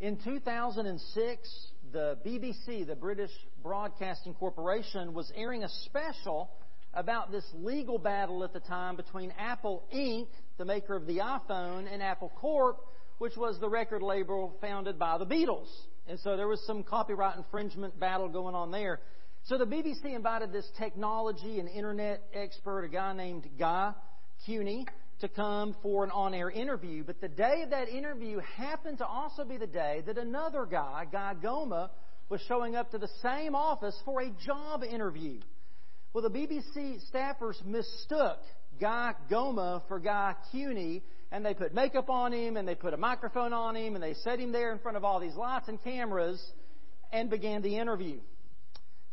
In 2006, the BBC, the British Broadcasting Corporation, was airing a special about this legal battle at the time between Apple Inc., the maker of the iPhone, and Apple Corp., which was the record label founded by the Beatles. And so there was some copyright infringement battle going on there. So the BBC invited this technology and internet expert, a guy named Guy Kewney, to come for an on air interview. But the day of that interview happened to also be the day that another guy, Guy Goma, was showing up to the same office for a job interview. Well, the BBC staffers mistook Guy Goma for Guy Kewney, and they put makeup on him, and they put a microphone on him, and they set him there in front of all these lights and cameras, and began the interview.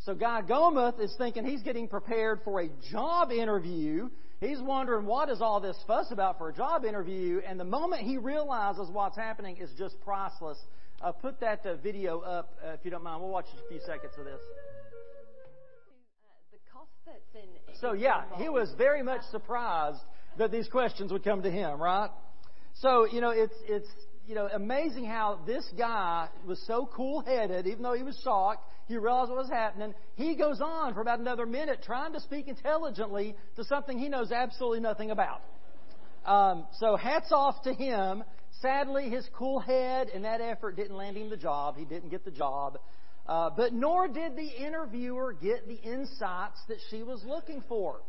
So Guy Goma is thinking he's getting prepared for a job interview, He's wondering what is all this fuss about for a job interview, and the moment he realizes what's happening is just priceless. Uh, put that uh, video up, uh, if you don't mind. We'll watch just a few seconds of this. So yeah, he was very much surprised that these questions would come to him, right? So you know, it's it's you know amazing how this guy was so cool-headed, even though he was shocked. He realized what was happening. He goes on for about another minute trying to speak intelligently to something he knows absolutely nothing about. Um, so hats off to him. Sadly, his cool head and that effort didn't land him the job. He didn't get the job. Uh, but nor did the interviewer get the insights that she was looking for.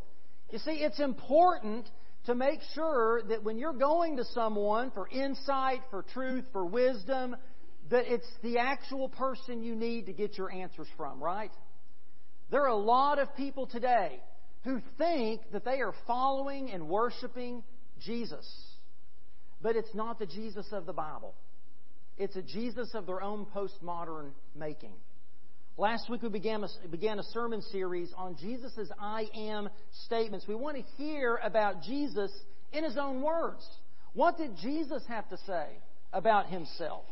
You see, it's important to make sure that when you're going to someone for insight, for truth, for wisdom, that it's the actual person you need to get your answers from, right? There are a lot of people today who think that they are following and worshiping Jesus. But it's not the Jesus of the Bible. It's a Jesus of their own postmodern making. Last week we began a, began a sermon series on Jesus' I am statements. We want to hear about Jesus in his own words. What did Jesus have to say about himself?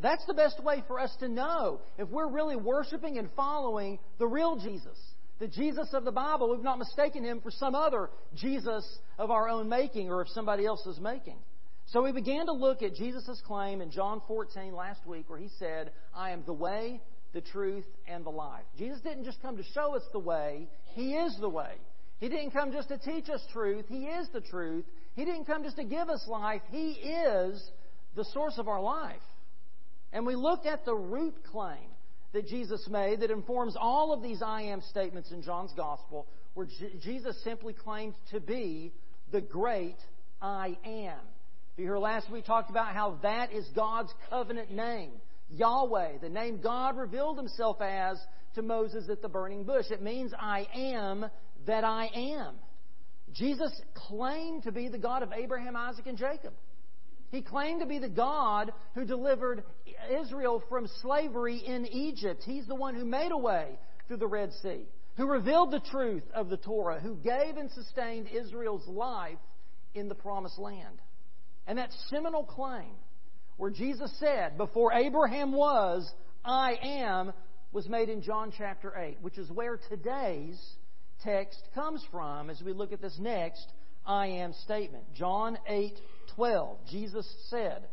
That's the best way for us to know if we're really worshiping and following the real Jesus. The Jesus of the Bible, we've not mistaken him for some other Jesus of our own making or of somebody else's making. So we began to look at Jesus' claim in John 14 last week where he said, I am the way, the truth, and the life. Jesus didn't just come to show us the way, He is the way. He didn't come just to teach us truth, He is the truth. He didn't come just to give us life, He is the source of our life. And we looked at the root claim that Jesus made that informs all of these I am statements in John's Gospel, where J- Jesus simply claimed to be the great I am. If you hear last week, we talked about how that is God's covenant name. Yahweh, the name God revealed himself as to Moses at the burning bush. It means I am that I am. Jesus claimed to be the God of Abraham, Isaac, and Jacob. He claimed to be the God who delivered Israel from slavery in Egypt. He's the one who made a way through the Red Sea, who revealed the truth of the Torah, who gave and sustained Israel's life in the promised land. And that seminal claim, where Jesus said, Before Abraham was, I am, was made in John chapter 8, which is where today's text comes from as we look at this next I am statement. John 8 12, Jesus said,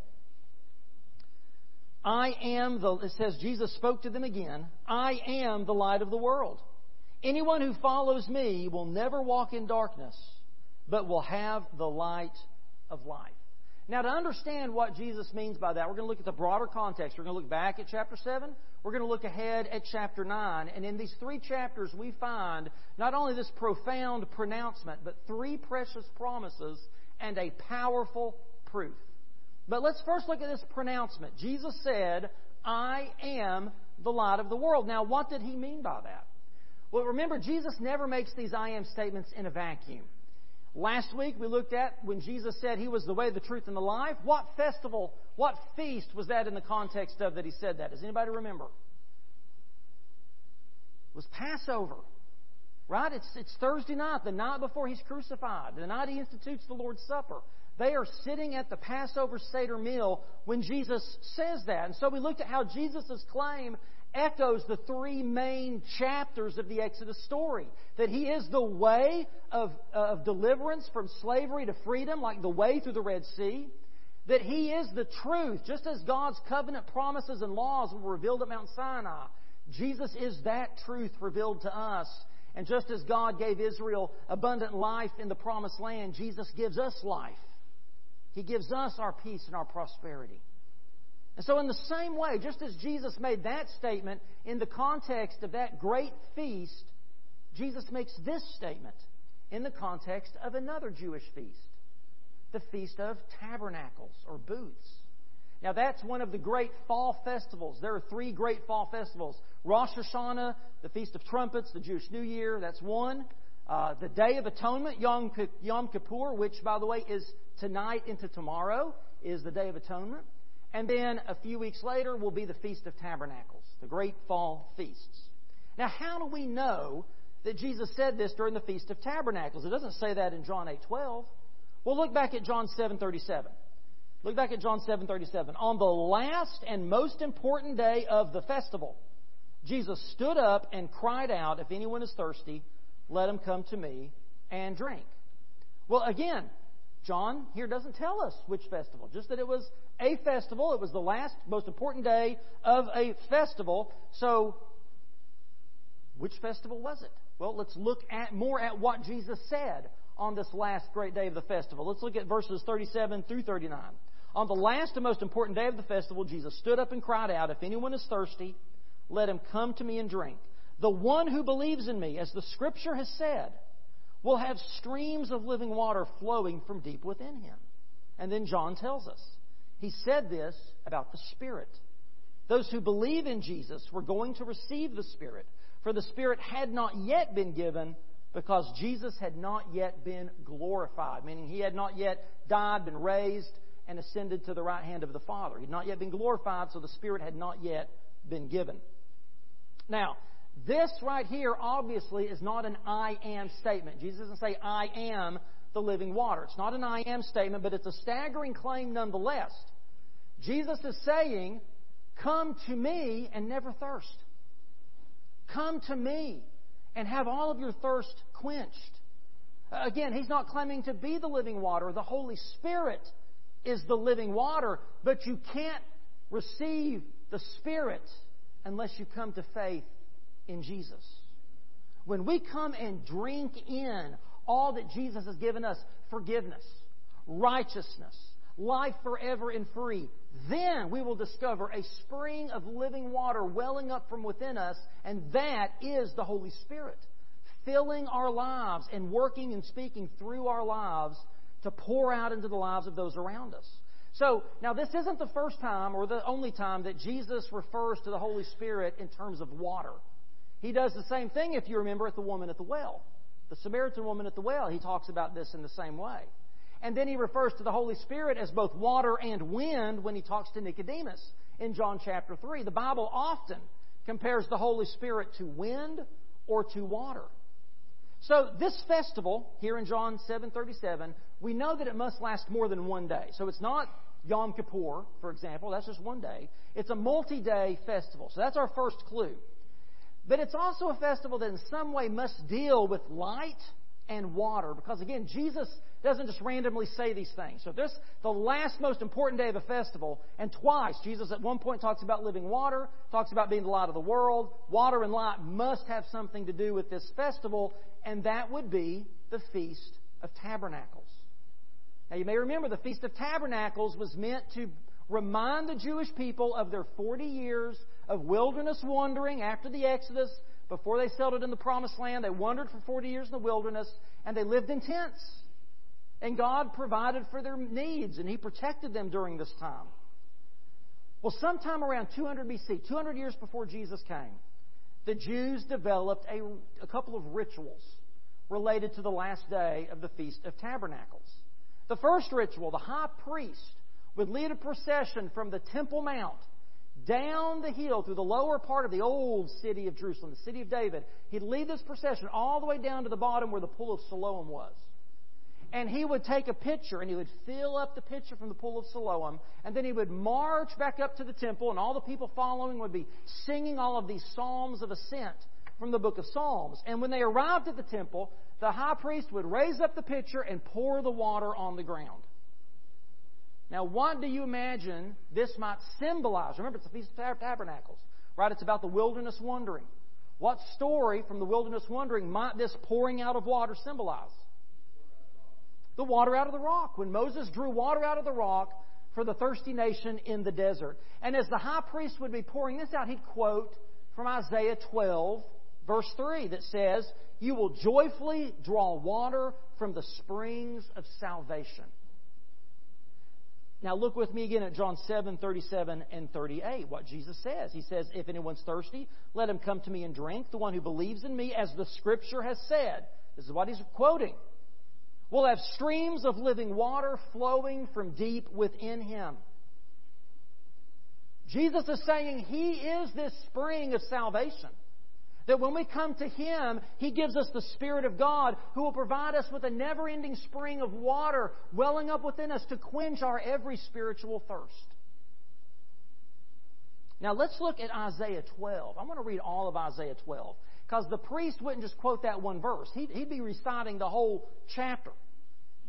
I am the, it says, Jesus spoke to them again, I am the light of the world. Anyone who follows me will never walk in darkness, but will have the light of life. Now, to understand what Jesus means by that, we're going to look at the broader context. We're going to look back at chapter 7. We're going to look ahead at chapter 9. And in these three chapters, we find not only this profound pronouncement, but three precious promises and a powerful proof. But let's first look at this pronouncement. Jesus said, I am the light of the world. Now, what did he mean by that? Well, remember, Jesus never makes these I am statements in a vacuum. Last week we looked at when Jesus said he was the way, the truth, and the life. What festival, what feast was that in the context of that he said that? Does anybody remember? It was Passover. Right? It's, it's Thursday night, the night before he's crucified, the night he institutes the Lord's Supper. They are sitting at the Passover Seder meal when Jesus says that. And so we looked at how Jesus' claim echoes the three main chapters of the Exodus story. That he is the way of, of deliverance from slavery to freedom, like the way through the Red Sea. that He is the truth. Just as God's covenant promises and laws were revealed at Mount Sinai, Jesus is that truth revealed to us. And just as God gave Israel abundant life in the promised land, Jesus gives us life. He gives us our peace and our prosperity. And so, in the same way, just as Jesus made that statement in the context of that great feast, Jesus makes this statement in the context of another Jewish feast the Feast of Tabernacles or Booths. Now, that's one of the great fall festivals. There are three great fall festivals Rosh Hashanah, the Feast of Trumpets, the Jewish New Year, that's one. Uh, the Day of Atonement, Yom, Yom Kippur, which, by the way, is tonight into tomorrow, is the Day of Atonement. And then a few weeks later will be the Feast of Tabernacles, the great fall feasts. Now, how do we know that Jesus said this during the Feast of Tabernacles? It doesn't say that in John 8:12. Well, look back at John 7:37. Look back at John 7:37. On the last and most important day of the festival, Jesus stood up and cried out, "If anyone is thirsty, let him come to me and drink." Well, again, John here doesn't tell us which festival, just that it was a festival. It was the last, most important day of a festival. So, which festival was it? Well, let's look at more at what Jesus said on this last great day of the festival. Let's look at verses 37 through 39. On the last and most important day of the festival, Jesus stood up and cried out, If anyone is thirsty, let him come to me and drink. The one who believes in me, as the Scripture has said, will have streams of living water flowing from deep within him. And then John tells us, he said this about the Spirit. Those who believe in Jesus were going to receive the Spirit, for the Spirit had not yet been given because Jesus had not yet been glorified, meaning he had not yet died, been raised, and ascended to the right hand of the Father. He had not yet been glorified, so the Spirit had not yet been given. Now, this right here obviously is not an I am statement. Jesus doesn't say, I am the living water. It's not an I am statement, but it's a staggering claim nonetheless. Jesus is saying, Come to me and never thirst. Come to me and have all of your thirst quenched. Again, he's not claiming to be the living water. The Holy Spirit is the living water, but you can't receive the Spirit unless you come to faith in Jesus. When we come and drink in all that Jesus has given us forgiveness, righteousness, life forever and free then we will discover a spring of living water welling up from within us, and that is the Holy Spirit, filling our lives and working and speaking through our lives to pour out into the lives of those around us. So, now this isn't the first time or the only time that Jesus refers to the Holy Spirit in terms of water. He does the same thing, if you remember, at the woman at the well. The Samaritan woman at the well, he talks about this in the same way. And then he refers to the Holy Spirit as both water and wind when he talks to Nicodemus in John chapter 3. The Bible often compares the Holy Spirit to wind or to water. So this festival here in John 7:37, we know that it must last more than one day. So it's not Yom Kippur, for example, that's just one day. It's a multi-day festival. So that's our first clue. But it's also a festival that in some way must deal with light and water because again, Jesus doesn't just randomly say these things. So this the last most important day of the festival, and twice Jesus at one point talks about living water, talks about being the light of the world. Water and light must have something to do with this festival, and that would be the Feast of Tabernacles. Now you may remember the Feast of Tabernacles was meant to remind the Jewish people of their 40 years of wilderness wandering after the Exodus. Before they settled in the promised land, they wandered for 40 years in the wilderness, and they lived in tents. And God provided for their needs, and He protected them during this time. Well, sometime around 200 BC, 200 years before Jesus came, the Jews developed a, a couple of rituals related to the last day of the Feast of Tabernacles. The first ritual, the high priest would lead a procession from the Temple Mount down the hill through the lower part of the old city of Jerusalem, the city of David. He'd lead this procession all the way down to the bottom where the pool of Siloam was and he would take a pitcher and he would fill up the pitcher from the pool of Siloam, and then he would march back up to the temple, and all the people following would be singing all of these psalms of ascent from the book of Psalms. And when they arrived at the temple, the high priest would raise up the pitcher and pour the water on the ground. Now, what do you imagine this might symbolize? Remember, it's the Feast of Tabernacles, right? It's about the wilderness wandering. What story from the wilderness wandering might this pouring out of water symbolize? The water out of the rock. When Moses drew water out of the rock for the thirsty nation in the desert. And as the high priest would be pouring this out, he'd quote from Isaiah 12, verse 3, that says, You will joyfully draw water from the springs of salvation. Now look with me again at John 7, 37 and 38, what Jesus says. He says, If anyone's thirsty, let him come to me and drink. The one who believes in me, as the Scripture has said. This is what he's quoting. Will have streams of living water flowing from deep within him. Jesus is saying he is this spring of salvation. That when we come to Him, He gives us the Spirit of God who will provide us with a never ending spring of water welling up within us to quench our every spiritual thirst. Now let's look at Isaiah 12. I want to read all of Isaiah 12 because the priest wouldn't just quote that one verse, he'd, he'd be reciting the whole chapter.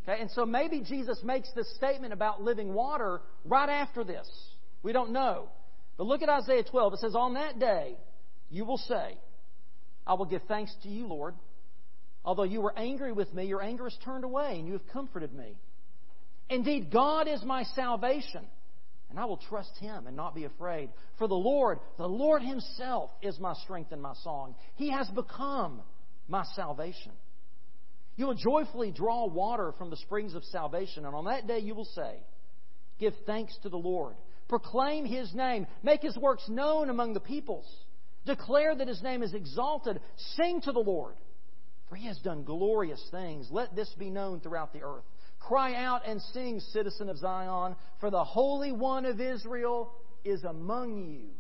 Okay, and so maybe Jesus makes this statement about living water right after this. We don't know. But look at Isaiah 12. It says, On that day, you will say, I will give thanks to you, Lord. Although you were angry with me, your anger is turned away, and you have comforted me. Indeed, God is my salvation, and I will trust him and not be afraid. For the Lord, the Lord himself is my strength and my song. He has become my salvation. You will joyfully draw water from the springs of salvation, and on that day you will say, Give thanks to the Lord. Proclaim his name. Make his works known among the peoples. Declare that his name is exalted. Sing to the Lord, for he has done glorious things. Let this be known throughout the earth. Cry out and sing, citizen of Zion, for the Holy One of Israel is among you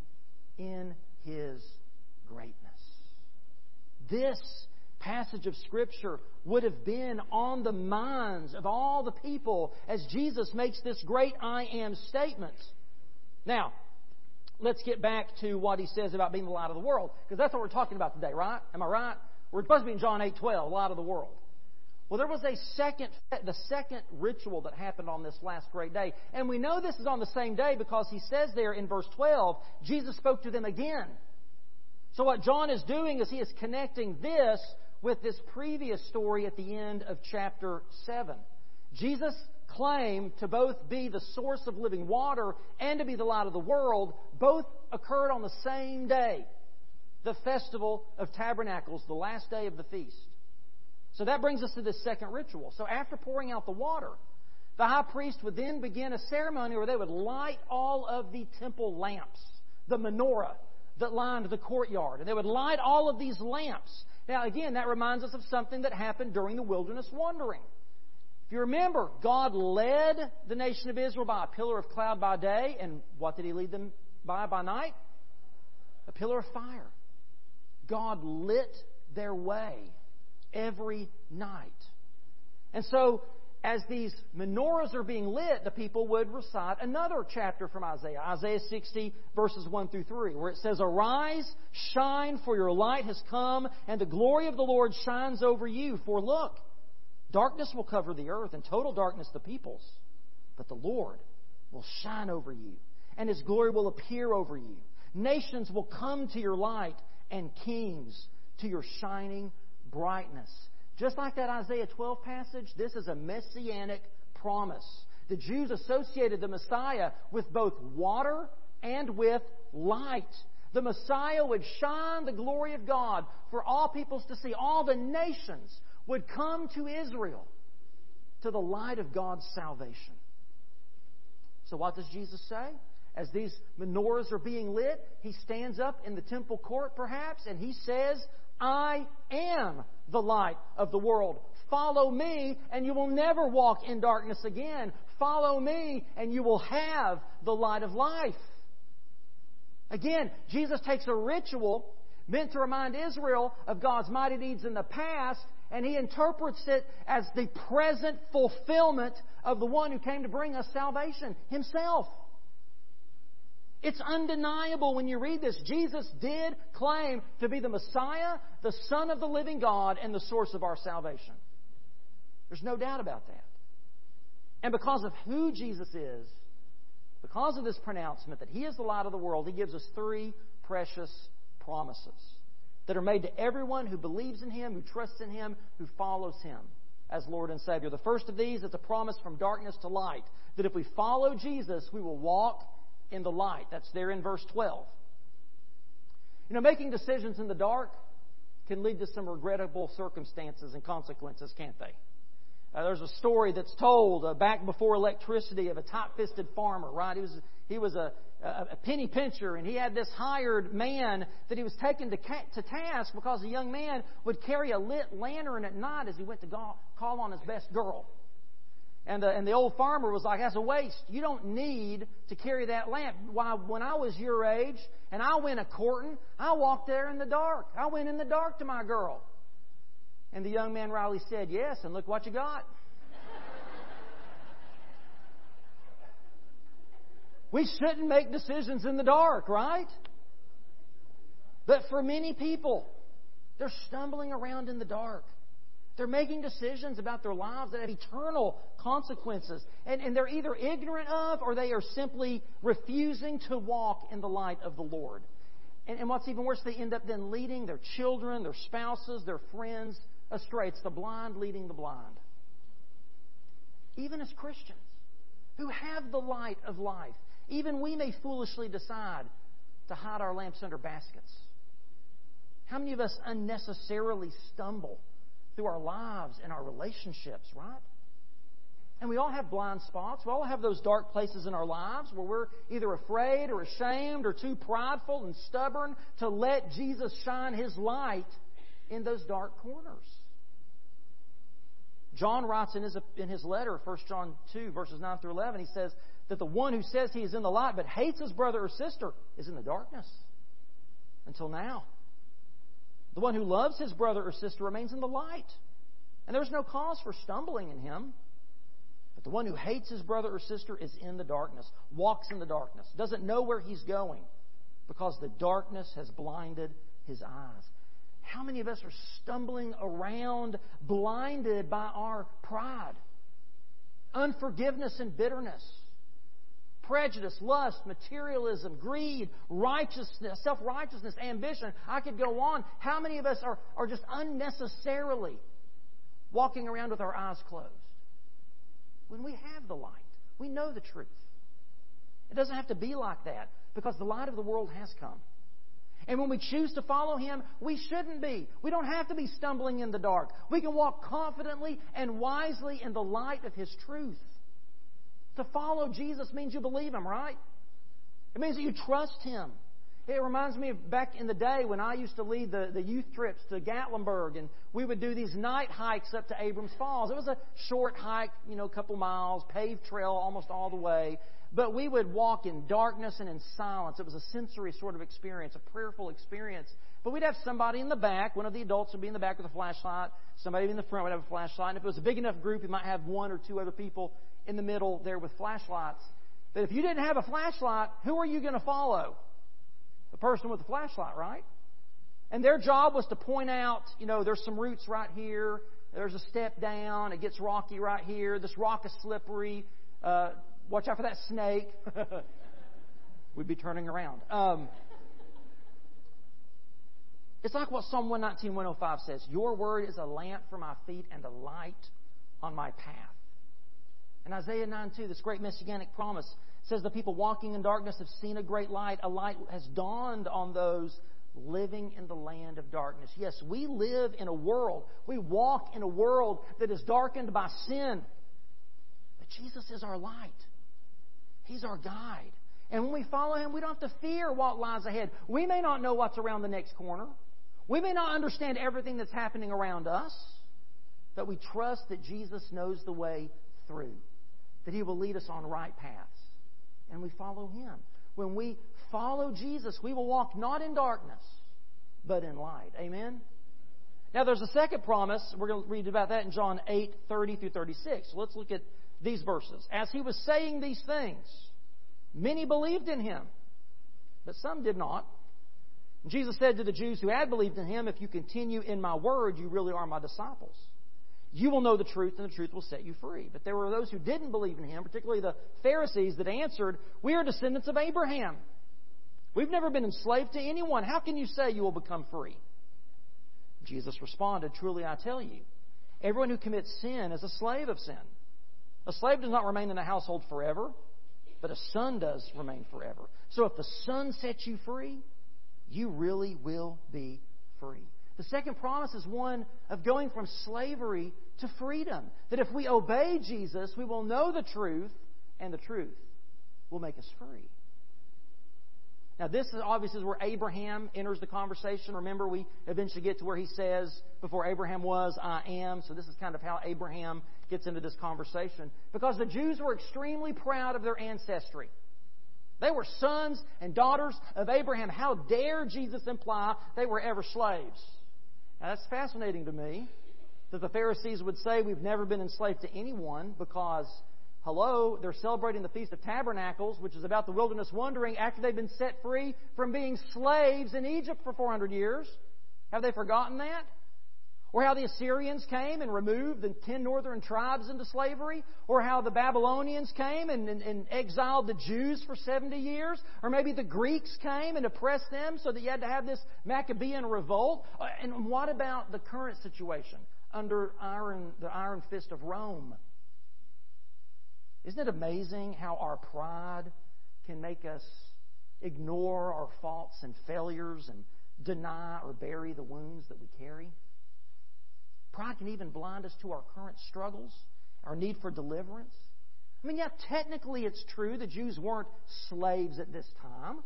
in his greatness. This passage of Scripture would have been on the minds of all the people as Jesus makes this great I am statement. Now, let's get back to what he says about being the light of the world, because that's what we're talking about today, right? Am I right? We're supposed to be in John 8:12, light of the world. Well, there was a second, the second ritual that happened on this last great day. And we know this is on the same day because he says there in verse 12, Jesus spoke to them again. So what John is doing is he is connecting this with this previous story at the end of chapter 7. Jesus claim to both be the source of living water and to be the light of the world both occurred on the same day the festival of tabernacles, the last day of the feast. So that brings us to this second ritual. So after pouring out the water, the high priest would then begin a ceremony where they would light all of the temple lamps, the menorah that lined the courtyard. And they would light all of these lamps. Now, again, that reminds us of something that happened during the wilderness wandering. You remember, God led the nation of Israel by a pillar of cloud by day, and what did He lead them by by night? A pillar of fire. God lit their way every night. And so, as these menorahs are being lit, the people would recite another chapter from Isaiah, Isaiah 60, verses 1 through 3, where it says, Arise, shine, for your light has come, and the glory of the Lord shines over you. For look, Darkness will cover the earth, and total darkness the peoples. But the Lord will shine over you, and his glory will appear over you. Nations will come to your light, and kings to your shining brightness. Just like that Isaiah 12 passage, this is a messianic promise. The Jews associated the Messiah with both water and with light. The Messiah would shine the glory of God for all peoples to see. All the nations would come to Israel to the light of God's salvation. So, what does Jesus say? As these menorahs are being lit, he stands up in the temple court, perhaps, and he says, I am the light of the world. Follow me, and you will never walk in darkness again. Follow me, and you will have the light of life. Again, Jesus takes a ritual meant to remind Israel of God's mighty deeds in the past and he interprets it as the present fulfillment of the one who came to bring us salvation himself. It's undeniable when you read this. Jesus did claim to be the Messiah, the Son of the living God, and the source of our salvation. There's no doubt about that. And because of who Jesus is, because of this pronouncement that He is the light of the world, He gives us three precious promises that are made to everyone who believes in Him, who trusts in Him, who follows Him as Lord and Savior. The first of these is a promise from darkness to light that if we follow Jesus, we will walk in the light. That's there in verse 12. You know, making decisions in the dark can lead to some regrettable circumstances and consequences, can't they? Uh, there's a story that's told uh, back before electricity of a tight-fisted farmer, right? He was he was a, a, a penny pincher, and he had this hired man that he was taken to, ca- to task because the young man would carry a lit lantern at night as he went to go- call on his best girl. And, uh, and the old farmer was like, that's a waste. You don't need to carry that lamp. Why, when I was your age and I went a courting, I walked there in the dark. I went in the dark to my girl. And the young man Riley said, Yes, and look what you got. we shouldn't make decisions in the dark, right? But for many people, they're stumbling around in the dark. They're making decisions about their lives that have eternal consequences. And, and they're either ignorant of or they are simply refusing to walk in the light of the Lord. And, and what's even worse, they end up then leading their children, their spouses, their friends astray. It's the blind leading the blind. Even as Christians who have the light of life, even we may foolishly decide to hide our lamps under baskets. How many of us unnecessarily stumble through our lives and our relationships, right? And we all have blind spots. We all have those dark places in our lives where we're either afraid or ashamed or too prideful and stubborn to let Jesus shine His light in those dark corners. John writes in his, in his letter, 1 John 2, verses 9 through 11, he says that the one who says he is in the light but hates his brother or sister is in the darkness until now. The one who loves his brother or sister remains in the light, and there's no cause for stumbling in him. But the one who hates his brother or sister is in the darkness, walks in the darkness, doesn't know where he's going because the darkness has blinded his eyes. How many of us are stumbling around blinded by our pride, unforgiveness, and bitterness? prejudice, lust, materialism, greed, righteousness, self righteousness, ambition. I could go on. How many of us are, are just unnecessarily walking around with our eyes closed? When we have the light, we know the truth. It doesn't have to be like that because the light of the world has come. And when we choose to follow Him, we shouldn't be. We don't have to be stumbling in the dark. We can walk confidently and wisely in the light of His truth. To follow Jesus means you believe Him, right? It means that you trust Him. It reminds me of back in the day when I used to lead the, the youth trips to Gatlinburg, and we would do these night hikes up to Abrams Falls. It was a short hike, you know, a couple miles, paved trail almost all the way. But we would walk in darkness and in silence. It was a sensory sort of experience, a prayerful experience. But we'd have somebody in the back. One of the adults would be in the back with a flashlight. Somebody in the front would have a flashlight. And if it was a big enough group, you might have one or two other people in the middle there with flashlights. But if you didn't have a flashlight, who are you going to follow? The person with the flashlight, right? And their job was to point out, you know, there's some roots right here. There's a step down. It gets rocky right here. This rock is slippery. Uh, watch out for that snake. We'd be turning around. Um, it's like what Psalm 119, 105 says Your word is a lamp for my feet and a light on my path. And Isaiah 9 2, this great messianic promise, says the people walking in darkness have seen a great light. A light has dawned on those living in the land of darkness. Yes, we live in a world, we walk in a world that is darkened by sin. But Jesus is our light, He's our guide. And when we follow Him, we don't have to fear what lies ahead. We may not know what's around the next corner, we may not understand everything that's happening around us, but we trust that Jesus knows the way through that He will lead us on right paths. And we follow Him. When we follow Jesus, we will walk not in darkness, but in light. Amen? Now, there's a second promise. We're going to read about that in John 8 30 through 36. So let's look at these verses. As he was saying these things, many believed in him, but some did not. Jesus said to the Jews who had believed in him, If you continue in my word, you really are my disciples. You will know the truth, and the truth will set you free. But there were those who didn't believe in him, particularly the Pharisees, that answered, We are descendants of Abraham. We've never been enslaved to anyone. How can you say you will become free? Jesus responded, Truly I tell you, everyone who commits sin is a slave of sin. A slave does not remain in a household forever, but a son does remain forever. So if the son sets you free, you really will be free. The second promise is one of going from slavery to freedom. That if we obey Jesus, we will know the truth, and the truth will make us free. Now, this is obviously where Abraham enters the conversation. Remember, we eventually get to where he says, Before Abraham was, I am. So, this is kind of how Abraham gets into this conversation. Because the Jews were extremely proud of their ancestry. They were sons and daughters of Abraham. How dare Jesus imply they were ever slaves? Now, that's fascinating to me that the Pharisees would say we've never been enslaved to anyone because Hello, they're celebrating the Feast of Tabernacles, which is about the wilderness wandering after they've been set free from being slaves in Egypt for 400 years. Have they forgotten that? Or how the Assyrians came and removed the ten northern tribes into slavery? Or how the Babylonians came and, and, and, exiled the Jews for 70 years? Or maybe the Greeks came and oppressed them so that you had to have this Maccabean revolt? Uh, and what about the current situation under iron, the iron fist of Rome? Isn't it amazing how our pride can make us ignore our faults and failures and deny or bury the wounds that we carry? Pride can even blind us to our current struggles, our need for deliverance. I mean, yeah, technically it's true the Jews weren't slaves at this time.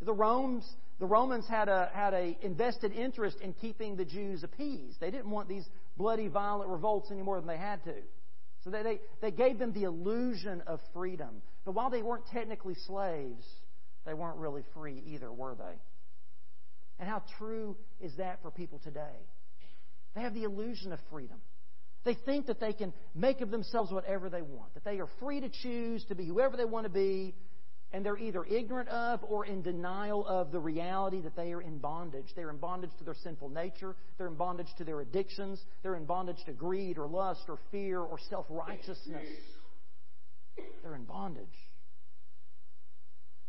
The Romans, the Romans had a had a invested interest in keeping the Jews appeased. They didn't want these bloody, violent revolts any more than they had to. So they, they, they gave them the illusion of freedom. But while they weren't technically slaves, they weren't really free either, were they? And how true is that for people today? They have the illusion of freedom. They think that they can make of themselves whatever they want, that they are free to choose to be whoever they want to be, and they're either ignorant of or in denial of the reality that they are in bondage. They're in bondage to their sinful nature. They're in bondage to their addictions. They're in bondage to greed or lust or fear or self righteousness. They're in bondage.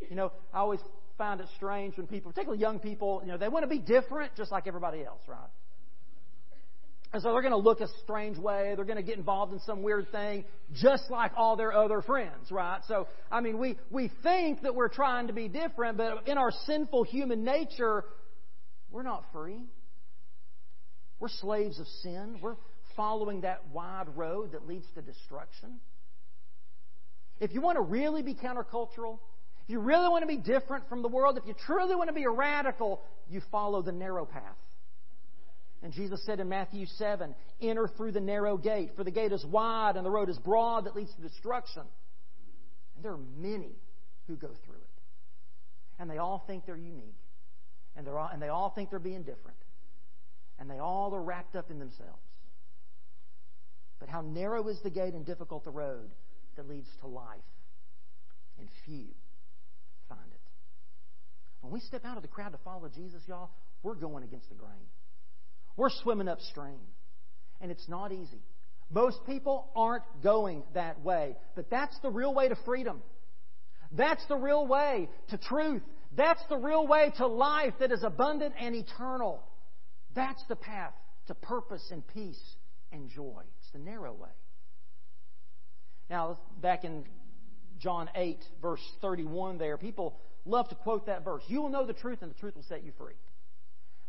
You know, I always find it strange when people, particularly young people, you know, they want to be different just like everybody else, right? And so they're going to look a strange way. They're going to get involved in some weird thing, just like all their other friends, right? So, I mean, we, we think that we're trying to be different, but in our sinful human nature, we're not free. We're slaves of sin. We're following that wide road that leads to destruction. If you want to really be countercultural, if you really want to be different from the world, if you truly want to be a radical, you follow the narrow path. And Jesus said in Matthew 7, Enter through the narrow gate, for the gate is wide and the road is broad that leads to destruction. And there are many who go through it. And they all think they're unique. And, they're all, and they all think they're being different. And they all are wrapped up in themselves. But how narrow is the gate and difficult the road that leads to life. And few find it. When we step out of the crowd to follow Jesus, y'all, we're going against the grain. We're swimming upstream. And it's not easy. Most people aren't going that way. But that's the real way to freedom. That's the real way to truth. That's the real way to life that is abundant and eternal. That's the path to purpose and peace and joy. It's the narrow way. Now, back in John 8, verse 31, there, people love to quote that verse. You will know the truth, and the truth will set you free.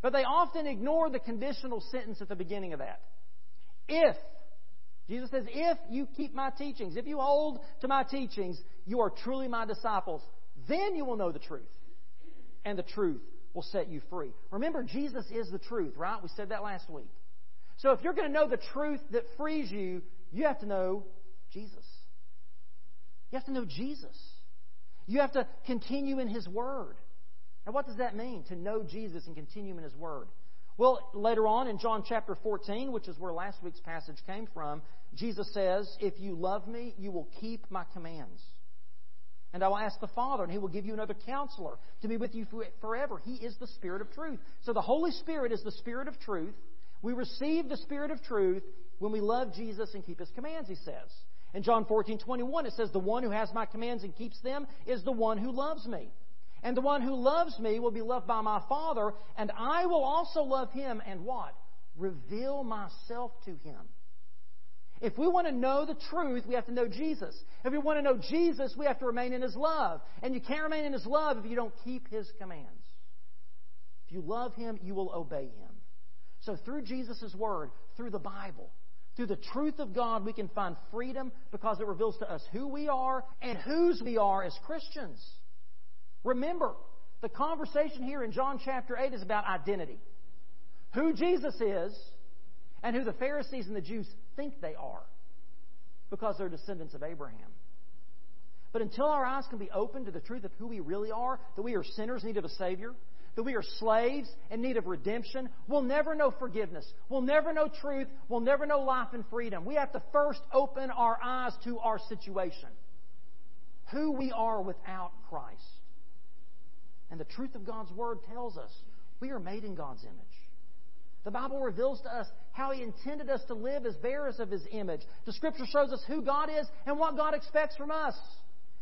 But they often ignore the conditional sentence at the beginning of that. If, Jesus says, if you keep my teachings, if you hold to my teachings, you are truly my disciples. Then you will know the truth. And the truth will set you free. Remember, Jesus is the truth, right? We said that last week. So if you're going to know the truth that frees you, you have to know Jesus. You have to know Jesus. You have to continue in His Word. Now, what does that mean, to know Jesus and continue in His Word? Well, later on in John chapter 14, which is where last week's passage came from, Jesus says, If you love me, you will keep my commands. And I will ask the Father, and He will give you another counselor to be with you forever. He is the Spirit of truth. So the Holy Spirit is the Spirit of truth. We receive the Spirit of truth when we love Jesus and keep his commands, he says. In John 14, 21, it says, The one who has my commands and keeps them is the one who loves me. And the one who loves me will be loved by my Father, and I will also love him and what? Reveal myself to him. If we want to know the truth, we have to know Jesus. If we want to know Jesus, we have to remain in his love. And you can't remain in his love if you don't keep his commands. If you love him, you will obey him. So through Jesus' word, through the Bible, through the truth of God, we can find freedom because it reveals to us who we are and whose we are as Christians. Remember, the conversation here in John chapter 8 is about identity. Who Jesus is and who the Pharisees and the Jews think they are because they're descendants of Abraham. But until our eyes can be open to the truth of who we really are, that we are sinners in need of a Savior, that we are slaves in need of redemption, we'll never know forgiveness. We'll never know truth. We'll never know life and freedom. We have to first open our eyes to our situation who we are without Christ. And the truth of God's Word tells us we are made in God's image. The Bible reveals to us how He intended us to live as bearers of His image. The Scripture shows us who God is and what God expects from us.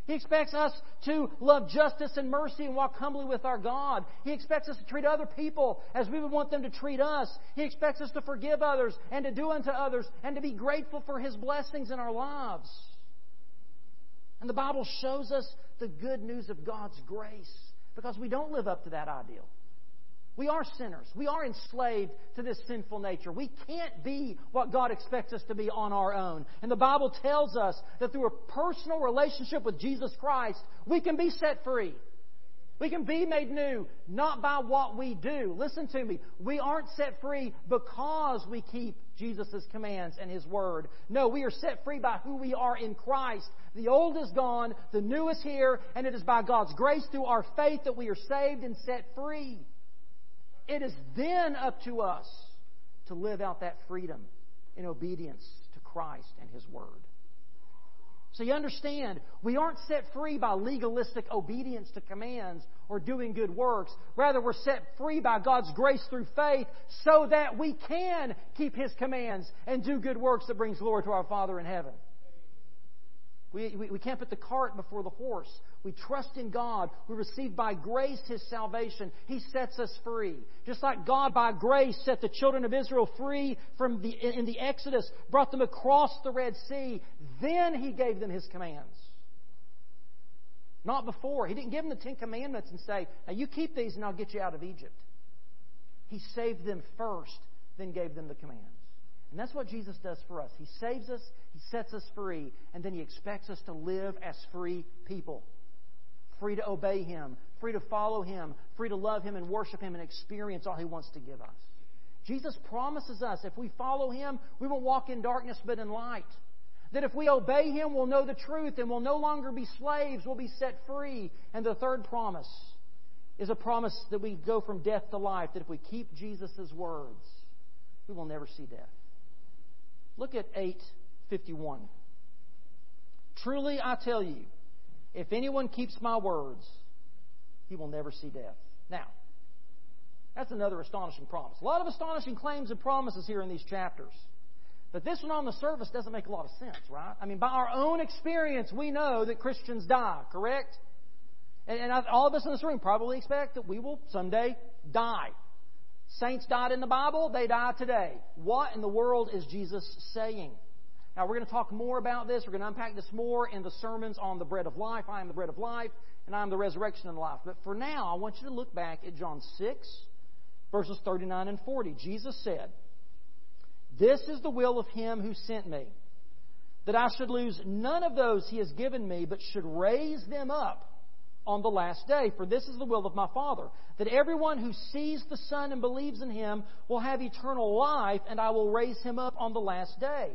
He expects us to love justice and mercy and walk humbly with our God. He expects us to treat other people as we would want them to treat us. He expects us to forgive others and to do unto others and to be grateful for His blessings in our lives. And the Bible shows us the good news of God's grace because we don't live up to that ideal. We are sinners. We are enslaved to this sinful nature. We can't be what God expects us to be on our own. And the Bible tells us that through a personal relationship with Jesus Christ, we can be set free. We can be made new, not by what we do. Listen to me. We aren't set free because we keep Jesus' commands and His Word. No, we are set free by who we are in Christ. The old is gone, the new is here, and it is by God's grace through our faith that we are saved and set free. It is then up to us to live out that freedom in obedience to Christ and His Word. So you understand, we aren't set free by legalistic obedience to commands or doing good works. Rather, we're set free by God's grace through faith so that we can keep His commands and do good works that brings glory to our Father in heaven. We, we, we, can't put the cart before the horse. We trust in God. We receive by grace His salvation. He sets us free. Just like God by grace set the children of Israel free from the, in the Exodus, brought them across the Red Sea, then He gave them His commands. Not before. He didn't give them the Ten Commandments and say, now you keep these and I'll get you out of Egypt. He saved them first, then gave them the commands. And that's what Jesus does for us. He saves us, He sets us free, and then He expects us to live as free people. Free to obey Him, free to follow Him, free to love Him and worship Him and experience all He wants to give us. Jesus promises us if we follow Him, we won't walk in darkness but in light. That if we obey Him, we'll know the truth and we'll no longer be slaves, we'll be set free. And the third promise is a promise that we go from death to life, that if we keep Jesus' words, we will never see death. Look at 851. Truly I tell you, if anyone keeps my words, he will never see death. Now, that's another astonishing promise. A lot of astonishing claims and promises here in these chapters. But this one on the surface doesn't make a lot of sense, right? I mean, by our own experience, we know that Christians die, correct? And, and all of us in this room probably expect that we will someday die. Saints died in the Bible, they die today. What in the world is Jesus saying? Now, we're going to talk more about this. We're going to unpack this more in the sermons on the bread of life. I am the bread of life, and I am the resurrection and life. But for now, I want you to look back at John 6, verses 39 and 40. Jesus said, This is the will of him who sent me, that I should lose none of those he has given me, but should raise them up on the last day. For this is the will of my Father, that everyone who sees the Son and believes in him will have eternal life, and I will raise him up on the last day.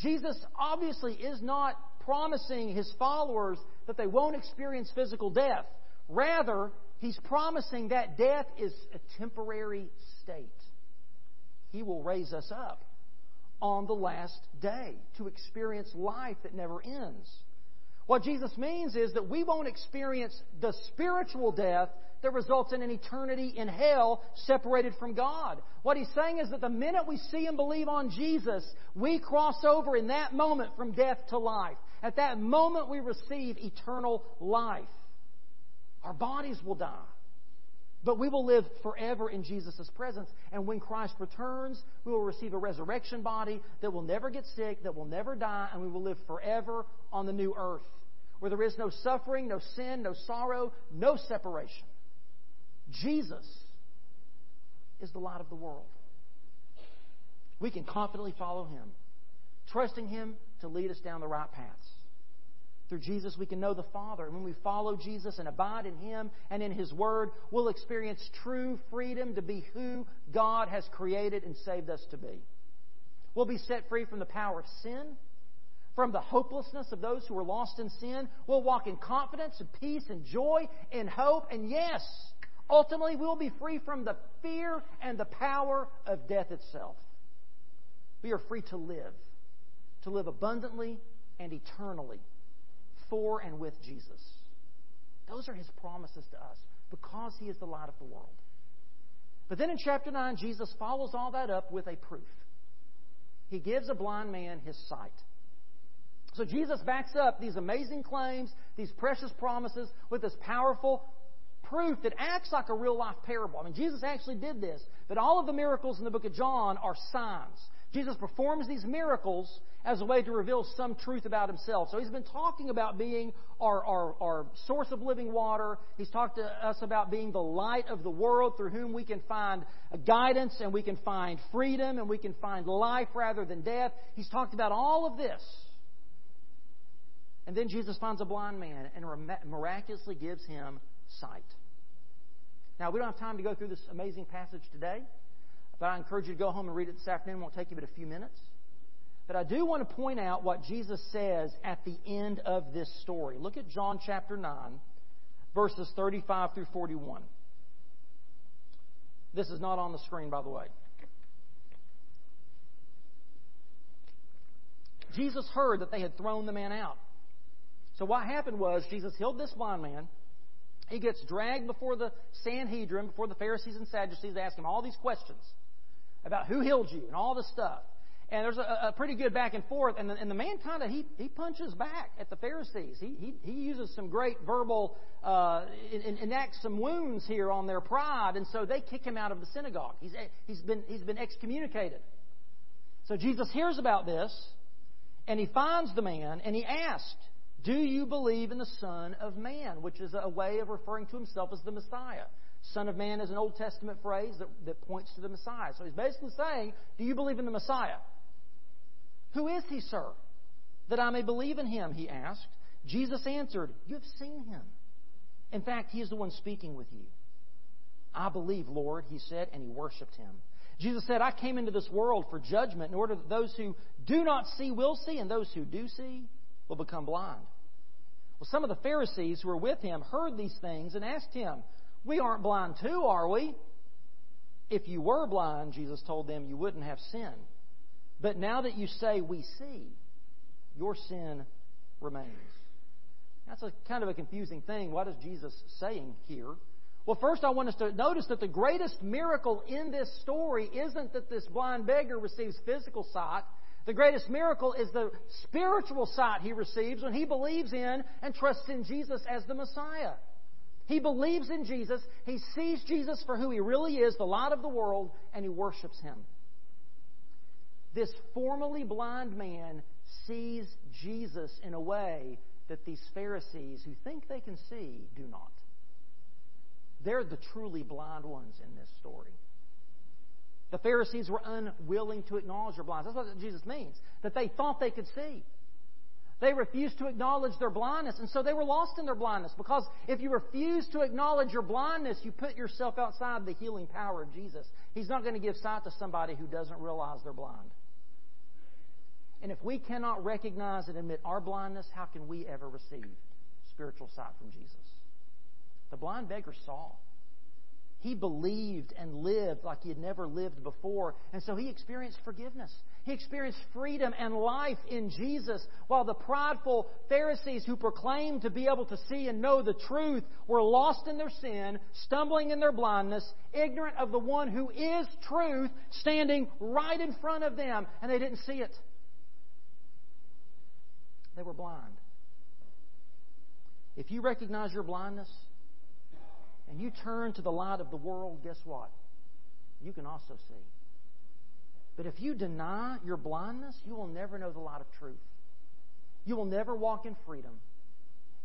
Jesus obviously is not promising his followers that they won't experience physical death. Rather, he's promising that death is a temporary state. He will raise us up on the last day to experience life that never ends. What Jesus means is that we won't experience the spiritual death that results in an eternity in hell separated from God. What he's saying is that the minute we see and believe on Jesus, we cross over in that moment from death to life. At that moment, we receive eternal life. Our bodies will die. But we will live forever in Jesus' presence. And when Christ returns, we will receive a resurrection body that will never get sick, that will never die, and we will live forever on the new earth, where there is no suffering, no sin, no sorrow, no separation. Jesus is the light of the world. We can confidently follow Him, trusting Him to lead us down the right paths. Through Jesus, we can know the Father. And when we follow Jesus and abide in Him and in His Word, we'll experience true freedom to be who God has created and saved us to be. We'll be set free from the power of sin, from the hopelessness of those who are lost in sin. We'll walk in confidence and peace and joy and hope. And yes, ultimately, we'll be free from the fear and the power of death itself. We are free to live, to live abundantly and eternally for and with Jesus. Those are his promises to us because he is the light of the world. But then in chapter 9, Jesus follows all that up with a proof. He gives a blind man his sight. So Jesus backs up these amazing claims, these precious promises, with this powerful proof that acts like a real life parable. I mean, Jesus actually did this, but all of the miracles in the book of John are signs. Jesus performs these miracles as a way to reveal some truth about himself. So he's been talking about being our, our, our, source of living water. He's talked to us about being the light of the world through whom we can find guidance and we can find freedom and we can find life rather than death. He's talked about all of this. And then Jesus finds a blind man and miraculously gives him sight. Now, we don't have time to go through this amazing passage today. But I encourage you to go home and read it this afternoon. It won't take you but a few minutes. But I do want to point out what Jesus says at the end of this story. Look at John chapter 9, verses 35 through 41. This is not on the screen, by the way. Jesus heard that they had thrown the man out. So what happened was Jesus healed this blind man. He gets dragged before the Sanhedrin, before the Pharisees and Sadducees, ask him all these questions about who healed you and all this stuff. And there's a, a pretty good back and forth. And the, and the man kind of he, he punches back at the Pharisees. He he, he uses some great verbal uh, enacts some wounds here on their pride, and so they kick him out of the synagogue. He's he's been he's been excommunicated. So Jesus hears about this, and he finds the man, and he asked, "Do you believe in the Son of Man?" Which is a way of referring to himself as the Messiah. Son of Man is an Old Testament phrase that, that points to the Messiah. So he's basically saying, Do you believe in the Messiah? Who is he, sir? That I may believe in him, he asked. Jesus answered, You have seen him. In fact, he is the one speaking with you. I believe, Lord, he said, and he worshiped him. Jesus said, I came into this world for judgment in order that those who do not see will see, and those who do see will become blind. Well, some of the Pharisees who were with him heard these things and asked him, we aren't blind too, are we? If you were blind, Jesus told them, you wouldn't have sin. But now that you say we see, your sin remains. That's a kind of a confusing thing. What is Jesus saying here? Well, first, I want us to notice that the greatest miracle in this story isn't that this blind beggar receives physical sight. The greatest miracle is the spiritual sight he receives when he believes in and trusts in Jesus as the Messiah. He believes in Jesus. He sees Jesus for who he really is, the light of the world, and he worships him. This formerly blind man sees Jesus in a way that these Pharisees who think they can see do not. They're the truly blind ones in this story. The Pharisees were unwilling to acknowledge their blindness. That's what Jesus means. That they thought they could see. They refused to acknowledge their blindness, and so they were lost in their blindness. Because if you refuse to acknowledge your blindness, you put yourself outside the healing power of Jesus. He's not going to give sight to somebody who doesn't realize they're blind. And if we cannot recognize and admit our blindness, how can we ever receive spiritual sight from Jesus? The blind beggar saw. He believed and lived like he had never lived before, and so he experienced forgiveness. He experienced freedom and life in Jesus, while the prideful Pharisees who proclaimed to be able to see and know the truth were lost in their sin, stumbling in their blindness, ignorant of the one who is truth standing right in front of them, and they didn't see it. They were blind. If you recognize your blindness and you turn to the light of the world, guess what? You can also see. But if you deny your blindness, you will never know the light of truth. You will never walk in freedom.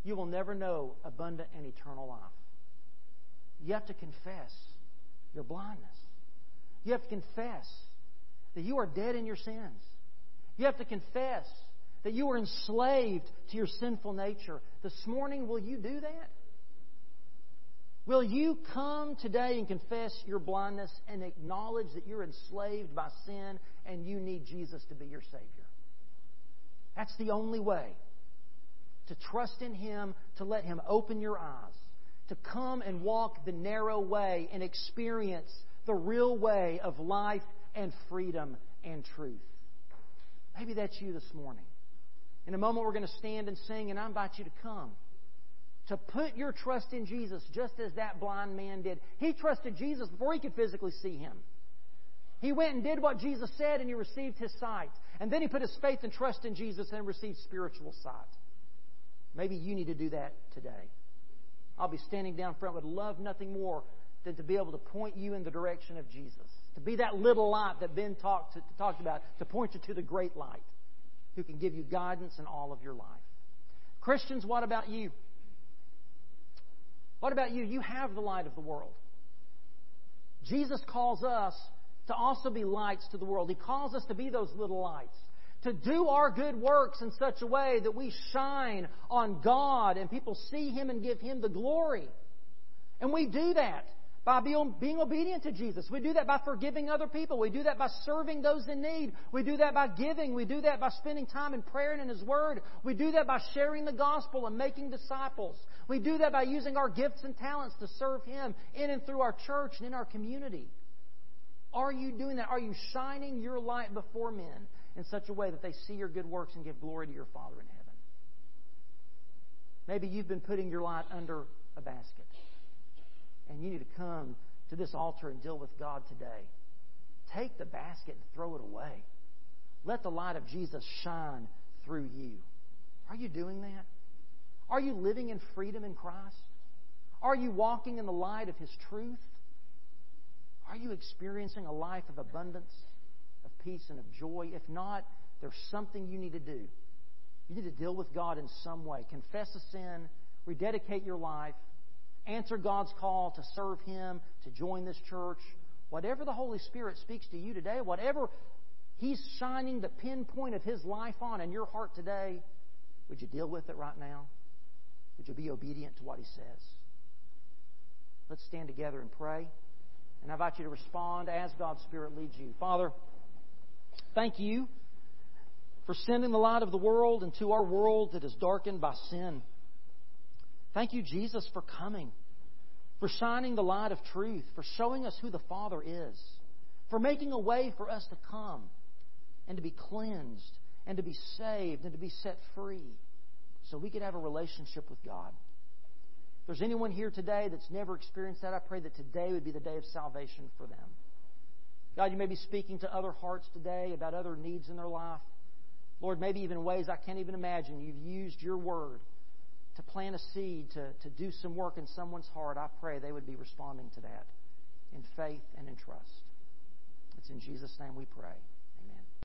You will never know abundant and eternal life. You have to confess your blindness. You have to confess that you are dead in your sins. You have to confess that you are enslaved to your sinful nature. This morning, will you do that? Will you come today and confess your blindness and acknowledge that you're enslaved by sin and you need Jesus to be your Savior? That's the only way. To trust in Him, to let Him open your eyes, to come and walk the narrow way and experience the real way of life and freedom and truth. Maybe that's you this morning. In a moment, we're going to stand and sing, and I invite you to come to put your trust in Jesus just as that blind man did. He trusted Jesus before he could physically see him. He went and did what Jesus said and he received his sight. And then he put his faith and trust in Jesus and received spiritual sight. Maybe you need to do that today. I'll be standing down front, would love nothing more than to be able to point you in the direction of Jesus. To be that little light that Ben talked, to, talked about, to point you to the great light who can give you guidance in all of your life. Christians, what about you? What about you? You have the light of the world. Jesus calls us to also be lights to the world. He calls us to be those little lights, to do our good works in such a way that we shine on God and people see Him and give Him the glory. And we do that by being obedient to Jesus. We do that by forgiving other people. We do that by serving those in need. We do that by giving. We do that by spending time in prayer and in His Word. We do that by sharing the gospel and making disciples. We do that by using our gifts and talents to serve Him in and through our church and in our community. Are you doing that? Are you shining your light before men in such a way that they see your good works and give glory to your Father in heaven? Maybe you've been putting your light under a basket and you need to come to this altar and deal with God today. Take the basket and throw it away. Let the light of Jesus shine through you. Are you doing that? Are you living in freedom in Christ? Are you walking in the light of His truth? Are you experiencing a life of abundance, of peace, and of joy? If not, there's something you need to do. You need to deal with God in some way. Confess a sin, rededicate your life, answer God's call to serve Him, to join this church. Whatever the Holy Spirit speaks to you today, whatever He's shining the pinpoint of His life on in your heart today, would you deal with it right now? Would you be obedient to what He says? Let's stand together and pray. And I invite you to respond as God's Spirit leads you. Father, thank you for sending the light of the world into our world that is darkened by sin. Thank you, Jesus, for coming, for shining the light of truth, for showing us who the Father is, for making a way for us to come and to be cleansed and to be saved and to be set free so we could have a relationship with God. If there's anyone here today that's never experienced that, I pray that today would be the day of salvation for them. God, you may be speaking to other hearts today about other needs in their life. Lord, maybe even ways I can't even imagine. You've used your word to plant a seed, to, to do some work in someone's heart, I pray they would be responding to that in faith and in trust. It's in Jesus' name we pray.